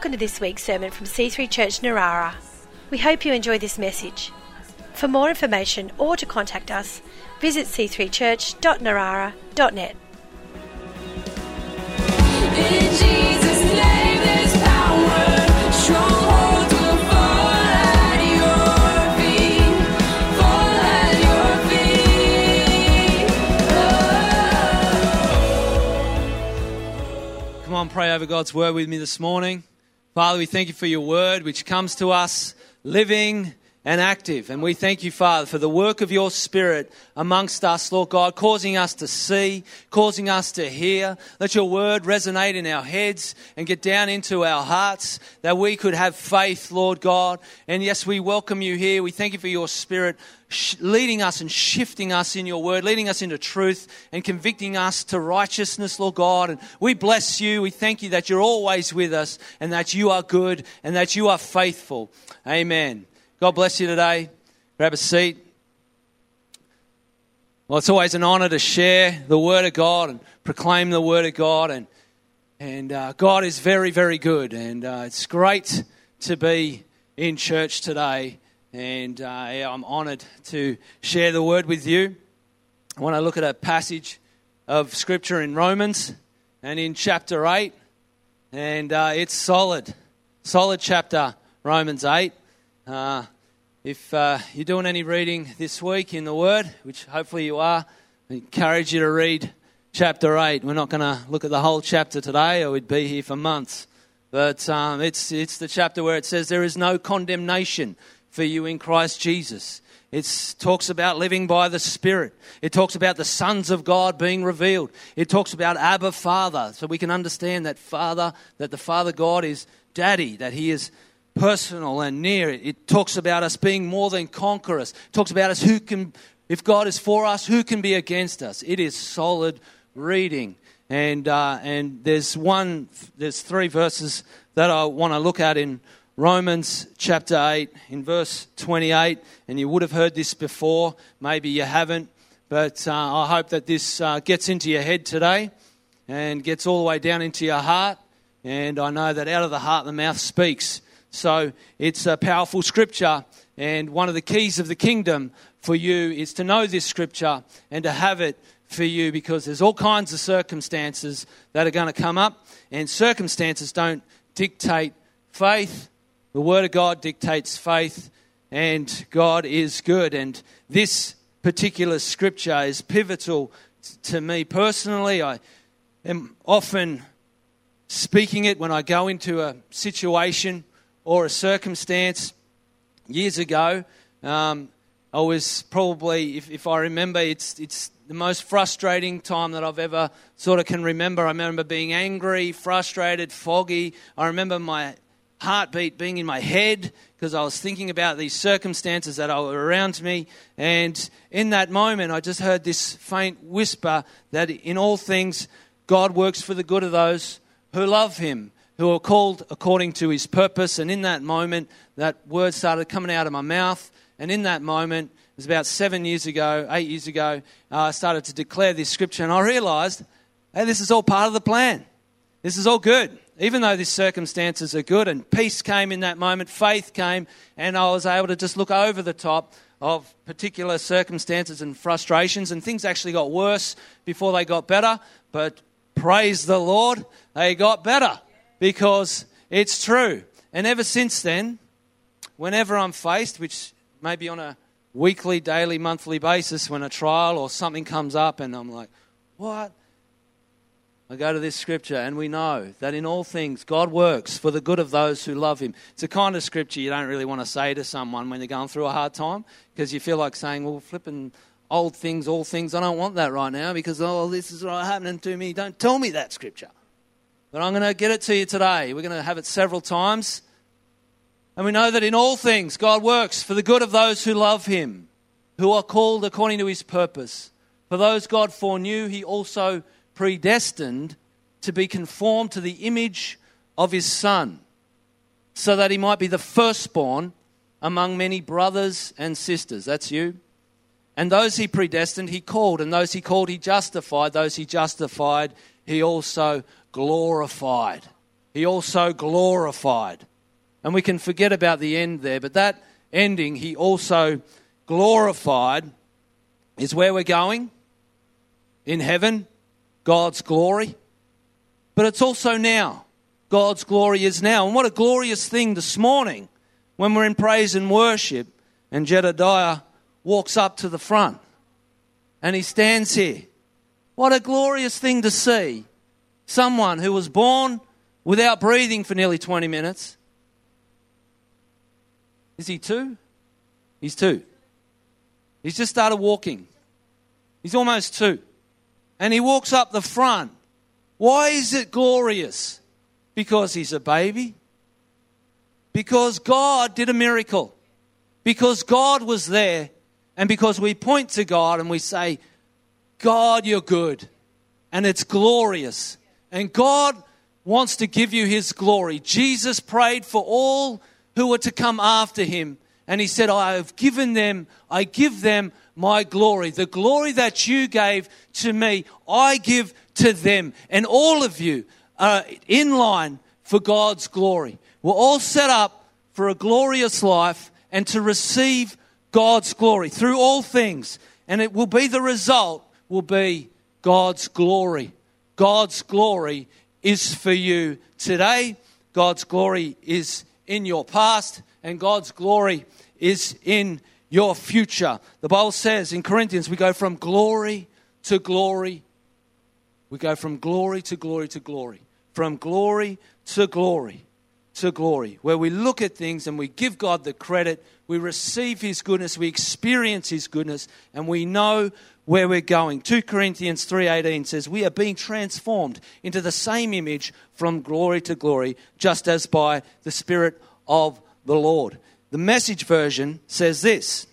Welcome to this week's sermon from C3 Church Narara. We hope you enjoy this message. For more information or to contact us, visit c3church.narara.net. In Jesus' name there's power. Strongholds will fall at your feet. Fall at your feet. Oh. Come on, pray over God's word with me this morning. Father, we thank you for your word, which comes to us living and active. And we thank you, Father, for the work of your Spirit amongst us, Lord God, causing us to see, causing us to hear. Let your word resonate in our heads and get down into our hearts that we could have faith, Lord God. And yes, we welcome you here. We thank you for your Spirit leading us and shifting us in your word, leading us into truth and convicting us to righteousness, Lord God. And we bless you. We thank you that you're always with us and that you are good and that you are faithful. Amen. God bless you today. Grab a seat. Well, it's always an honor to share the Word of God and proclaim the Word of God. And, and uh, God is very, very good. And uh, it's great to be in church today. And uh, yeah, I'm honored to share the Word with you. I want to look at a passage of Scripture in Romans and in chapter 8. And uh, it's solid, solid chapter, Romans 8. Uh, if uh, you're doing any reading this week in the Word, which hopefully you are, I encourage you to read chapter 8. We're not going to look at the whole chapter today, or we'd be here for months. But um, it's, it's the chapter where it says, There is no condemnation for you in Christ Jesus. It talks about living by the Spirit. It talks about the sons of God being revealed. It talks about Abba Father, so we can understand that Father, that the Father God is Daddy, that He is personal and near. It, talks about us being more than conquerors. It talks about us who can, if God is for us, who can be against us. It is solid reading. And, uh, and there's one, there's three verses that I want to look at in Romans chapter 8, in verse 28. And you would have heard this before, maybe you haven't. But uh, I hope that this uh, gets into your head today and gets all the way down into your heart. And I know that out of the heart the mouth speaks. So it's a powerful scripture. And one of the keys of the kingdom for you is to know this scripture and to have it for you because there's all kinds of circumstances that are going to come up. And circumstances don't dictate faith. The Word of God dictates faith. And God is good. And this particular scripture is pivotal to me personally. I am often speaking it when I go into a situation or a circumstance. Years ago, um, I was probably, if, if I remember, it's, it's the most frustrating time that I've ever sort of can remember. I remember being angry, frustrated, foggy. I remember my heartbeat being in my head because I was thinking about these circumstances that were around me. And in that moment, I just heard this faint whisper that in all things, God works for the good of those who love Him who are called according to his purpose. And in that moment, that word started coming out of my mouth. And in that moment, it was about seven years ago, eight years ago, uh, I started to declare this scripture. And I realized, hey, this is all part of the plan. This is all good. Even though these circumstances are good, and peace came in that moment, faith came, and I was able to just look over the top of particular circumstances and frustrations, and things actually got worse before they got better. But praise the Lord, they got better because it's true. And ever since then, whenever I'm faced, which may be on a weekly, daily, monthly basis, when a trial or something comes up and I'm like, what? I go to this scripture and we know that in all things God works for the good of those who love Him. It's a kind of scripture you don't really want to say to someone when they're going through a hard time because you feel like saying, well, flipping old things, all things, I don't want that right now because, oh, this is happening to me. Don't tell me that scripture. But I'm going to get it to you today. We're going to have it several times. And we know that in all things, God works for the good of those who love Him, who are called according to His purpose. For those God foreknew, He also predestined to be conformed to the image of His Son, so that He might be the firstborn among many brothers and sisters. That's you. And those He predestined, He called. And those He called, He justified. Those He justified, He also glorified. he also glorified. And we can forget about the end there, but that ending, he also glorified, is where we're going in heaven, God's glory. But it's also now. God's glory is now. And what a glorious thing this morning when we're in praise and worship and Jedediah walks up to the front and he stands here. What a glorious thing to see. Someone who was born without breathing for nearly 20 minutes. Is he two? He's two. He's just started walking. He's almost two. And he walks up the front. Why is it glorious? Because he's a baby? Because God did a miracle. Because God was there. And because we point to God and we say, God, you're good. And it's glorious. And God wants to give you his glory. Jesus prayed for all who were to come after him. And he said, I have given them, I give them my glory. The glory that you gave to me, I give to them. And all of you are in line for God's glory. We're all set up for a glorious life and to receive God's glory through all things. And it will be the result, will be God's glory. God's glory is for you today. God's glory is in your past, and God's glory is in your future. The Bible says in Corinthians, we go from glory to glory. We go from glory to glory to glory. From glory to glory to glory, where we look at things and we give God the credit, we receive His goodness, we experience His goodness, and we know where we're going. 2 Corinthians 3:18 says, "We are being transformed into the same image from glory to glory, just as by the Spirit of the Lord." The message version says this.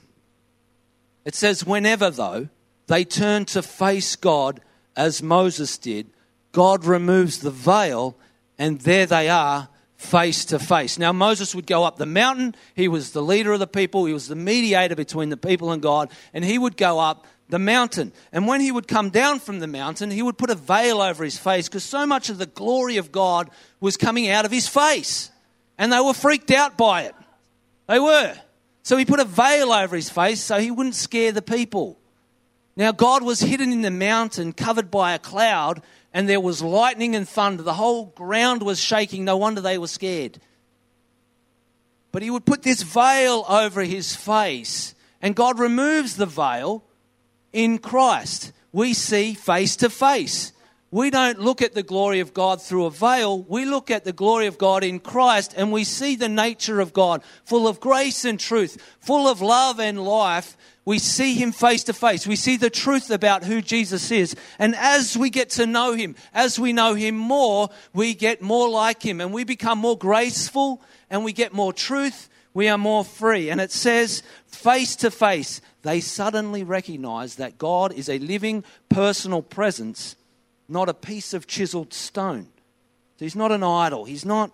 It says, "Whenever though they turn to face God as Moses did, God removes the veil, and there they are face to face. Now, Moses would go up the mountain. He was the leader of the people, he was the mediator between the people and God, and he would go up the mountain. And when he would come down from the mountain, he would put a veil over his face because so much of the glory of God was coming out of his face. And they were freaked out by it. They were. So he put a veil over his face so he wouldn't scare the people. Now, God was hidden in the mountain, covered by a cloud, and there was lightning and thunder. The whole ground was shaking. No wonder they were scared. But he would put this veil over his face, and God removes the veil in Christ. We see face to face. We don't look at the glory of God through a veil. We look at the glory of God in Christ and we see the nature of God, full of grace and truth, full of love and life. We see him face to face. We see the truth about who Jesus is. And as we get to know him, as we know him more, we get more like him and we become more graceful and we get more truth. We are more free. And it says, face to face, they suddenly recognize that God is a living personal presence, not a piece of chiseled stone. He's not an idol. He's not,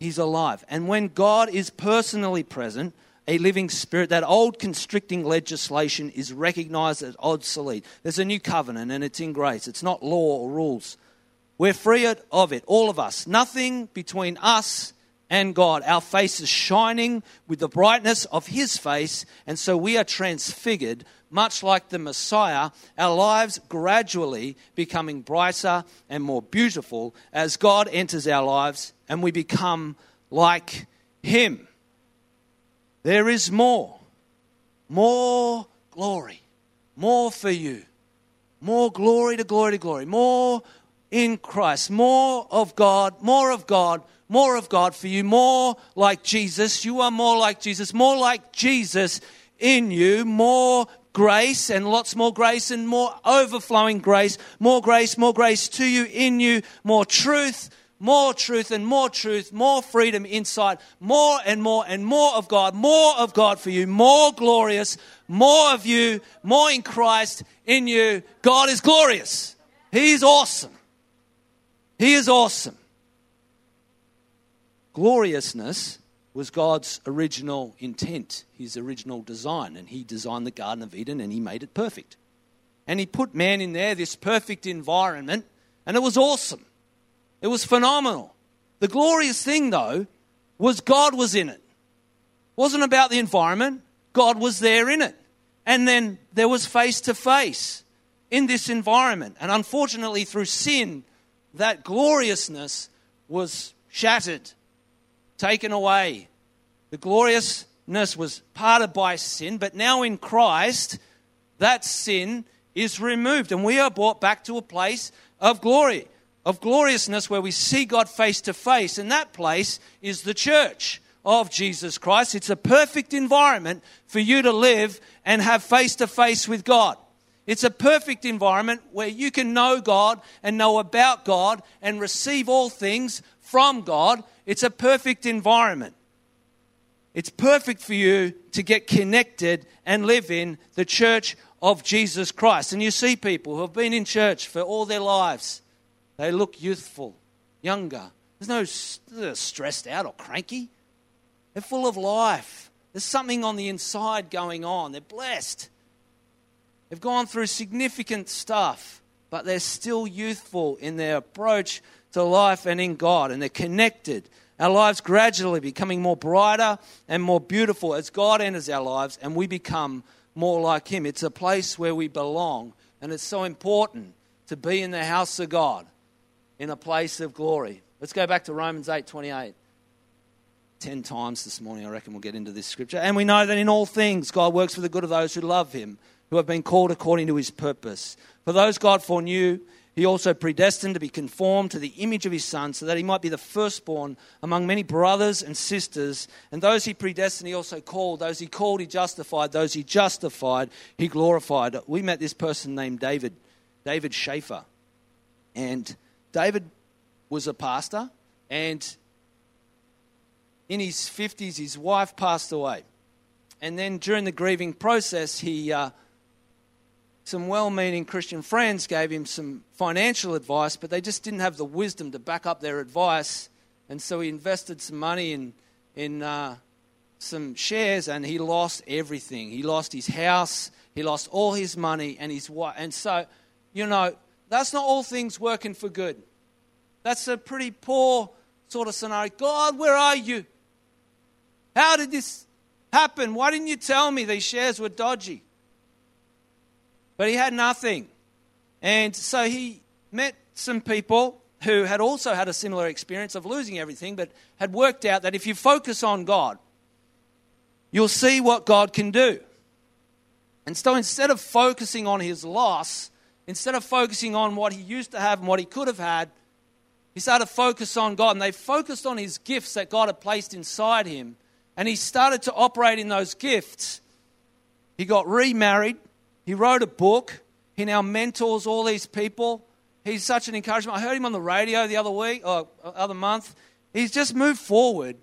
he's alive. And when God is personally present, a living spirit, that old constricting legislation is recognized as obsolete. There's a new covenant and it's in grace. It's not law or rules. We're free of it, all of us. Nothing between us and God. Our face is shining with the brightness of His face, and so we are transfigured, much like the Messiah, our lives gradually becoming brighter and more beautiful as God enters our lives and we become like Him. There is more, more glory, more for you, more glory to glory to glory, more in Christ, more of God, more of God, more of God for you, more like Jesus. You are more like Jesus, more like Jesus in you, more grace and lots more grace and more overflowing grace, more grace, more grace to you, in you, more truth, more truth and more truth, more freedom insight, more and more and more of God, more of God for you, more glorious, more of you, more in Christ, in you. God is glorious. He is awesome. He is awesome. Gloriousness was God's original intent, his original design, and he designed the Garden of Eden and he made it perfect. And he put man in there, this perfect environment, and it was awesome. It was phenomenal. The glorious thing, though, was God was in it. wasn't about the environment. God was there in it. And then there was face to face in this environment. And unfortunately, through sin, that gloriousness was shattered, taken away. The gloriousness was parted by sin, but now in Christ, that sin is removed, and we are brought back to a place of glory, of gloriousness where we see God face to face, and that place is the church of Jesus Christ. It's a perfect environment for you to live and have face to face with God. It's a perfect environment where you can know God and know about God and receive all things from God. It's a perfect environment. It's perfect for you to get connected and live in the church of Jesus Christ. And you see people who have been in church for all their lives, they look youthful, younger. There's no stressed out or cranky. They're full of life. There's something on the inside going on. They're blessed. They've gone through significant stuff, but they're still youthful in their approach to life and in God, and they're connected. Our lives gradually becoming more brighter and more beautiful as God enters our lives and we become more like Him. It's a place where we belong, and it's so important to be in the house of God, in a place of glory. Let's go back to Romans 8 28. Ten times this morning, I reckon we'll get into this scripture. And we know that in all things, God works for the good of those who love Him, who have been called according to His purpose. For those God foreknew, He also predestined to be conformed to the image of His Son, so that He might be the firstborn among many brothers and sisters. And those He predestined, He also called. Those He called, He justified. Those He justified, He glorified. We met this person named David, David Schaefer. And David was a pastor, and in his 50s, his wife passed away. And then during the grieving process, he, uh, some well meaning Christian friends gave him some financial advice, but they just didn't have the wisdom to back up their advice. And so he invested some money in, in uh, some shares and he lost everything. He lost his house, he lost all his money, and his wife. And so, you know, that's not all things working for good. That's a pretty poor sort of scenario. God, where are you? How did this happen? Why didn't you tell me these shares were dodgy? But he had nothing. And so he met some people who had also had a similar experience of losing everything, but had worked out that if you focus on God, you'll see what God can do. And so instead of focusing on his loss, instead of focusing on what he used to have and what he could have had, he started to focus on God. And they focused on his gifts that God had placed inside him. And he started to operate in those gifts. He got remarried. He wrote a book. He now mentors all these people. He's such an encouragement. I heard him on the radio the other week or uh, other month. He's just moved forward,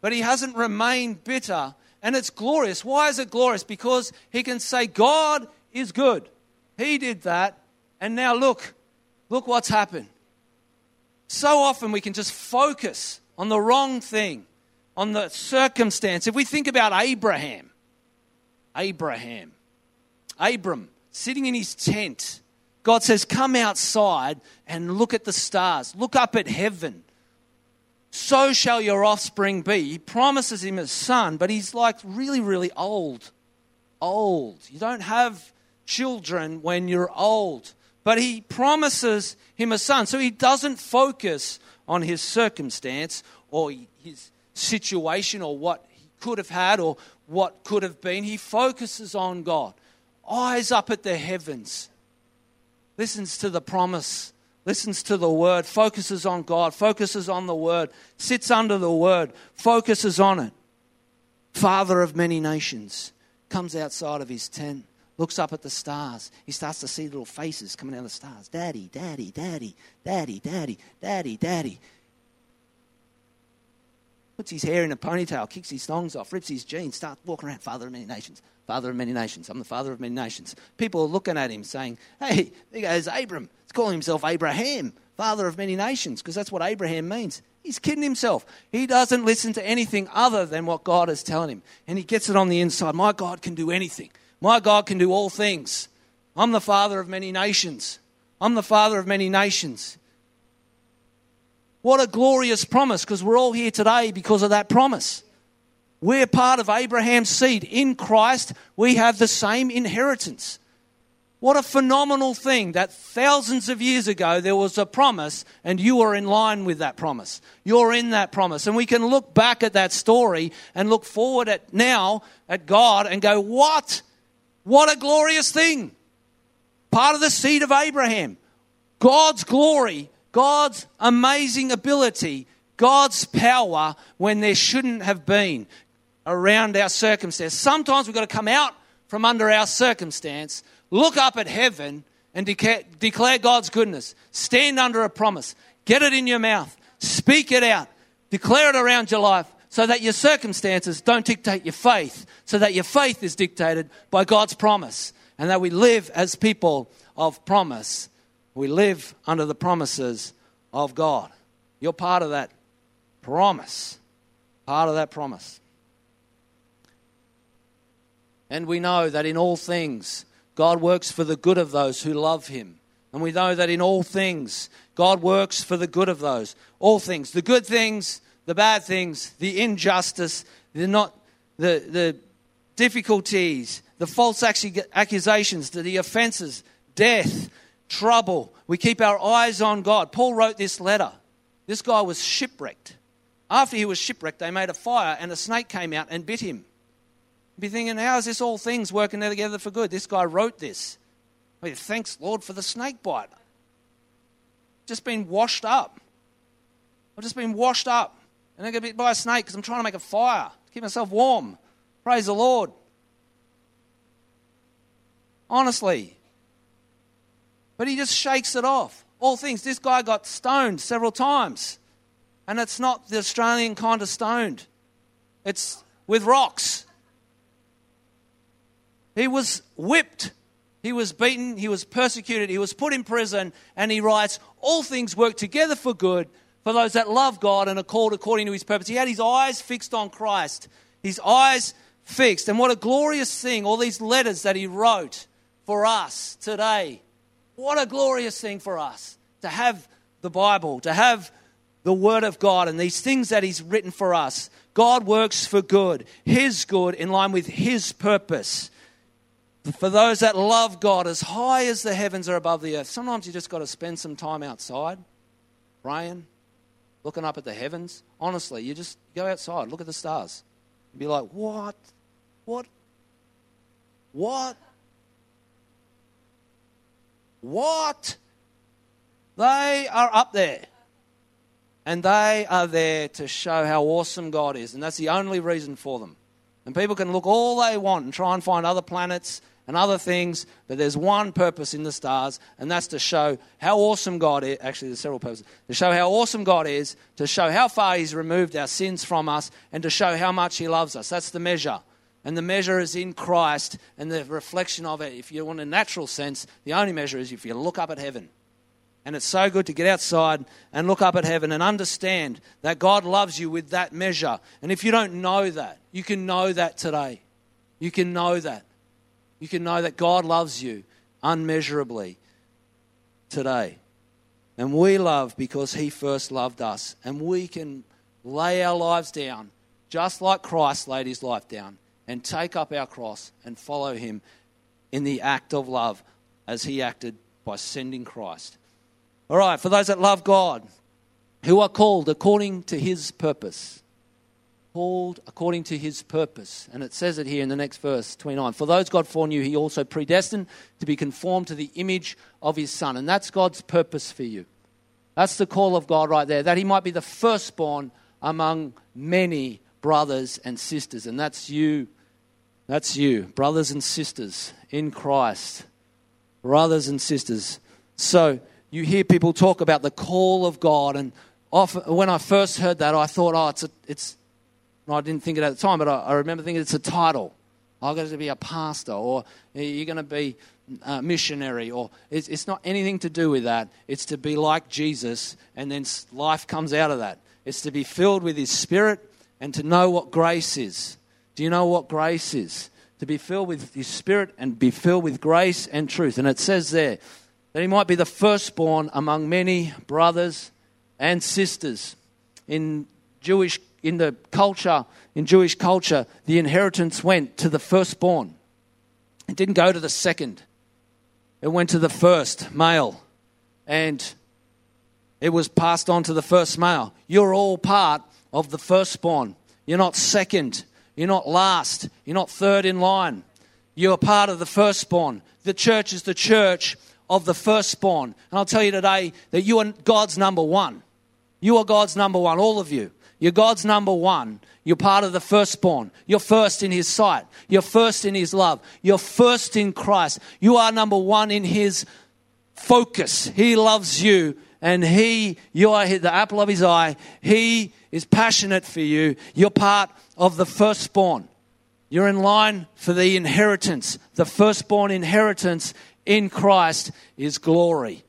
but he hasn't remained bitter. And it's glorious. Why is it glorious? Because he can say, God is good. He did that. And now look, look what's happened. So often we can just focus on the wrong thing, on the circumstance. If we think about Abraham, Abraham, Abram sitting in his tent, God says, Come outside and look at the stars, look up at heaven. So shall your offspring be. He promises him a son, but he's like really, really old. Old. You don't have children when you're old. But he promises him a son. So he doesn't focus on his circumstance or his situation or what he could have had or what could have been. He focuses on God. Eyes up at the heavens. Listens to the promise. Listens to the word. Focuses on God. Focuses on the word. Sits under the word. Focuses on it. Father of many nations. Comes outside of his tent looks up at the stars. He starts to see little faces coming out of the stars. Daddy, daddy, daddy, daddy, daddy, daddy, daddy. Puts his hair in a ponytail, kicks his thongs off, rips his jeans, starts walking around, Father of many nations, Father of many nations. I'm the Father of many nations. People are looking at him saying, Hey, there goes Abram. He's calling himself Abraham, Father of many nations, because that's what Abraham means. He's kidding himself. He doesn't listen to anything other than what God is telling him. And he gets it on the inside. My God can do anything. My God can do all things. I'm the father of many nations. I'm the father of many nations. What a glorious promise because we're all here today because of that promise. We're part of Abraham's seed. In Christ, we have the same inheritance. What a phenomenal thing that thousands of years ago there was a promise and you are in line with that promise. You're in that promise. And we can look back at that story and look forward at now at God and go, what? What a glorious thing. Part of the seed of Abraham. God's glory, God's amazing ability, God's power when there shouldn't have been around our circumstance. Sometimes we've got to come out from under our circumstance, look up at heaven, and declare, God's goodness. Stand under a promise. Get it in your mouth. Speak it out. Declare it around your life so that your circumstances don't dictate your faith, so that your faith is dictated by God's promise, and that we live as people of promise. We live under the promises of God. You're part of that promise. Part of that promise. And we know that in all things, God works for the good of those who love Him. And we know that in all things, God works for the good of those. All things. The good things, the bad things, the injustice, the, not, the, the difficulties, the false accusations, the, offenses, death, trouble. We keep our eyes on God. Paul wrote this letter. This guy was shipwrecked. After he was shipwrecked, they made a fire and a snake came out and bit him. You'd be thinking, how is this all things working together for good? This guy wrote this. Thanks, Lord, for the snake bite. Just been washed up. I've just been washed up. And I get bit by a snake because I'm trying to make a fire, to keep myself warm. Praise the Lord. Honestly. But he just shakes it off. All things. This guy got stoned several times. And it's not the Australian kind of stoned, it's with rocks. He was whipped. He was beaten. He was persecuted. He was put in prison. And he writes, All things work together for good for those that love God and are called according to his purpose. He had his eyes fixed on Christ. His eyes fixed. And what a glorious thing, all these letters that he wrote for us today. What a glorious thing for us to have the Bible, to have the Word of God and these things that he's written for us. God works for good, his good in line with his purpose for those that love God as high as the heavens are above the earth. Sometimes you just got to spend some time outside, praying, looking up at the heavens. Honestly, you just go outside, look at the stars, and be like, what? What? What? What? They are up there. And they are there to show how awesome God is. And that's the only reason for them. And people can look all they want and try and find other planets and other things, but there's one purpose in the stars, and that's to show how awesome God is. Actually, there's several purposes. To show how awesome God is, to show how far He's removed our sins from us, and to show how much He loves us. That's the measure. And the measure is in Christ, and the reflection of it, if you want a natural sense, the only measure is if you look up at heaven. And it's so good to get outside and look up at heaven and understand that God loves you with that measure. And if you don't know that, you can know that today. You can know that. You can know that God loves you unmeasurably today. And we love because He first loved us. And we can lay our lives down just like Christ laid His life down and take up our cross and follow Him in the act of love as He acted by sending Christ. All right, for those that love God, who are called according to His purpose called according to his purpose. And it says it here in the next verse, 29. For those God foreknew, he also predestined to be conformed to the image of his Son. And that's God's purpose for you. That's the call of God right there, that he might be the firstborn among many brothers and sisters. And that's you. That's you, brothers and sisters in Christ. Brothers and sisters. So you hear people talk about the call of God, and often, when I first heard that, I thought, oh, it's, a, it's I didn't think it at the time, but I, I remember thinking it's a title. Oh, I've got to be a pastor, or eh, you're going to be a missionary, or it's, it's not anything to do with that. It's to be like Jesus, and then life comes out of that. It's to be filled with His Spirit and to know what grace is. Do you know what grace is? To be filled with His Spirit and be filled with grace and truth. And it says there that He might be the firstborn among many brothers and sisters. In Jewish, in the culture, in Jewish culture, the inheritance went to the firstborn. It didn't go to the second. It went to the first male. And it was passed on to the first male. You're all part of the firstborn. You're not second. You're not last. You're not third in line. You're part of the firstborn. The church is the church of the firstborn. And I'll tell you today that you are God's number one. You are God's number one, all of you. You're God's number one. You're part of the firstborn. You're first in His sight. You're first in His love. You're first in Christ. You are number one in His focus. He loves you and He, you are the apple of His eye. He is passionate for you. You're part of the firstborn. You're in line for the inheritance. The firstborn inheritance in Christ is glory.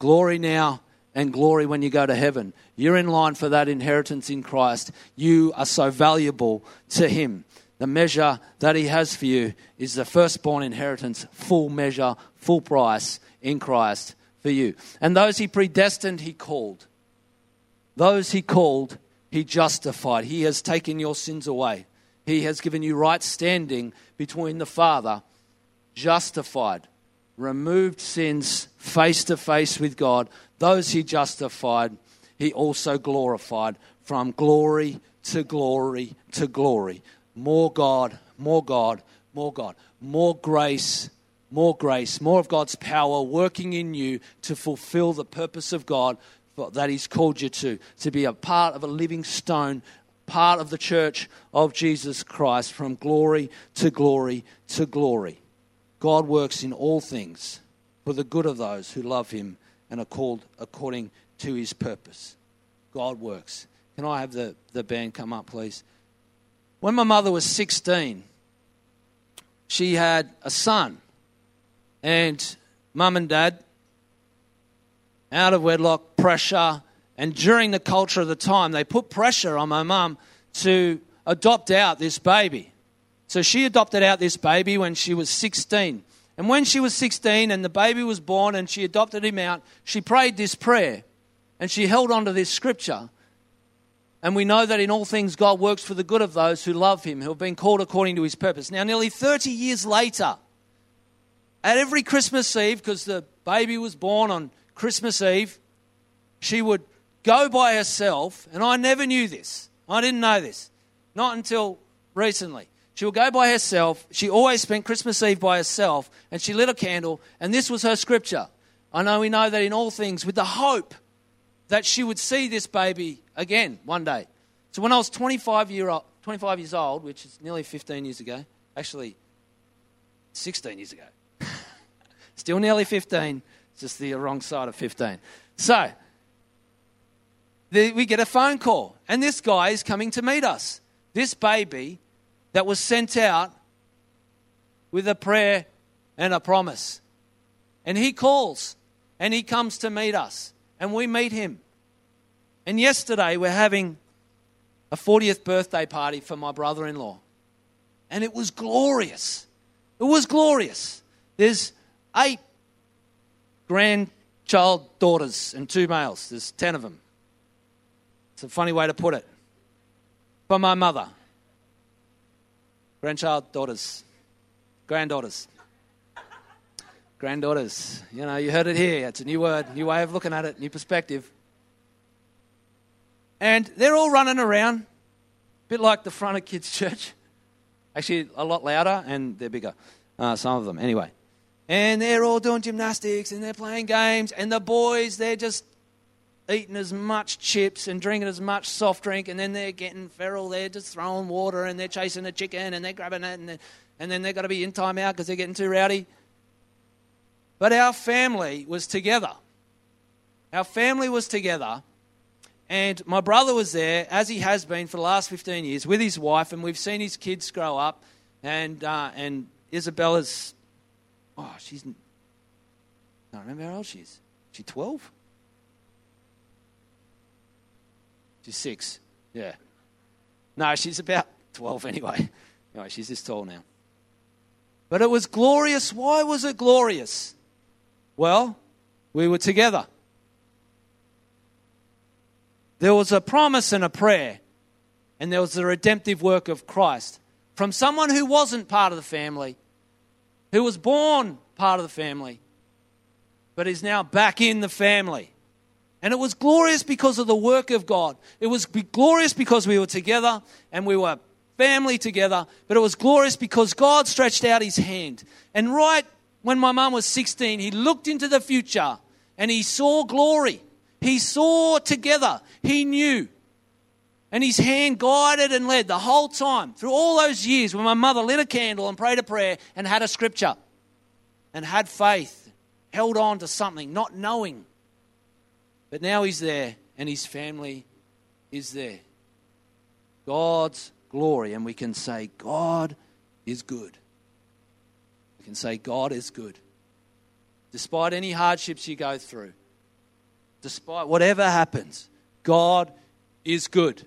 Glory now and glory when you go to heaven. You're in line for that inheritance in Christ. You are so valuable to Him. The measure that He has for you is the firstborn inheritance, full measure, full price in Christ for you. And those He predestined, He called. Those He called, He justified. He has taken your sins away. He has given you right standing between the Father, justified, removed sins face to face with God. Those He justified, He also glorified from glory to glory to glory. More God, more God, more God, more grace, more grace, more of God's power working in you to fulfill the purpose of God that He's called you to, to be a part of a living stone, part of the church of Jesus Christ from glory to glory to glory. God works in all things for the good of those who love Him and are called according to His purpose. God works. Can I have the, the band come up, please? When my mother was 16, she had a son. And mum and dad, out of wedlock, pressure. And during the culture of the time, they put pressure on my mum to adopt out this baby. So she adopted out this baby when she was 16. And when she was 16 and the baby was born and she adopted him out, she prayed this prayer and she held on to this scripture. And we know that in all things God works for the good of those who love him, who have been called according to his purpose. Now, nearly 30 years later, at every Christmas Eve, because the baby was born on Christmas Eve, she would go by herself, and I never knew this. I didn't know this, not until recently. She would go by herself. She always spent Christmas Eve by herself, and she lit a candle, and this was her scripture. I know we know that in all things, with the hope that she would see this baby again one day. So when I was 25, year old, 25 years old, which is nearly 15 years ago, actually 16 years ago, still nearly 15, just the wrong side of 15. So the, we get a phone call, and this guy is coming to meet us. This baby that was sent out with a prayer and a promise. And he calls and he comes to meet us, and we meet him. And yesterday we're having a 40th birthday party for my brother in law. And it was glorious. It was glorious. There's eight grandchild daughters and two males. There's 10 of them. It's a funny way to put it. For my mother. Grandchild daughters. Granddaughters. Granddaughters. You know, you heard it here. It's a new word, new way of looking at it, new perspective. And they're all running around, a bit like the front of kids' church. Actually, a lot louder and they're bigger, uh, some of them. Anyway. And they're all doing gymnastics and they're playing games. And the boys, they're just eating as much chips and drinking as much soft drink. And then they're getting feral. They're just throwing water and they're chasing a chicken and they're grabbing it. And, then- and then they've got to be in time out because they're getting too rowdy. But our family was together. Our family was together. And my brother was there, as he has been for the last 15 years, with his wife, and we've seen his kids grow up. And, uh, and Isabella's, oh, she's, I don't remember how old she is. She 12? She's six, yeah. No, she's about 12 anyway. Anyway, she's this tall now. But it was glorious. Why was it glorious? Well, we were together. there was a promise and a prayer, and there was the redemptive work of Christ from someone who wasn't part of the family, who was born part of the family, but is now back in the family. And it was glorious because of the work of God. It was glorious because we were together and we were family together, but it was glorious because God stretched out his hand. And right when my mum was 16, he looked into the future and he saw glory. He saw together. He knew. And his hand guided and led the whole time through all those years when my mother lit a candle and prayed a prayer and had a scripture and had faith, held on to something, not knowing. But now he's there and his family is there. God's glory. And we can say, God is good. We can say, God is good. Despite any hardships you go through, despite whatever happens, God is good.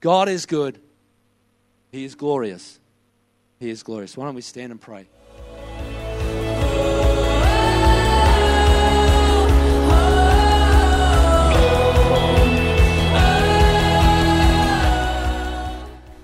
God is good. He is glorious. He is glorious. Why don't we stand and pray?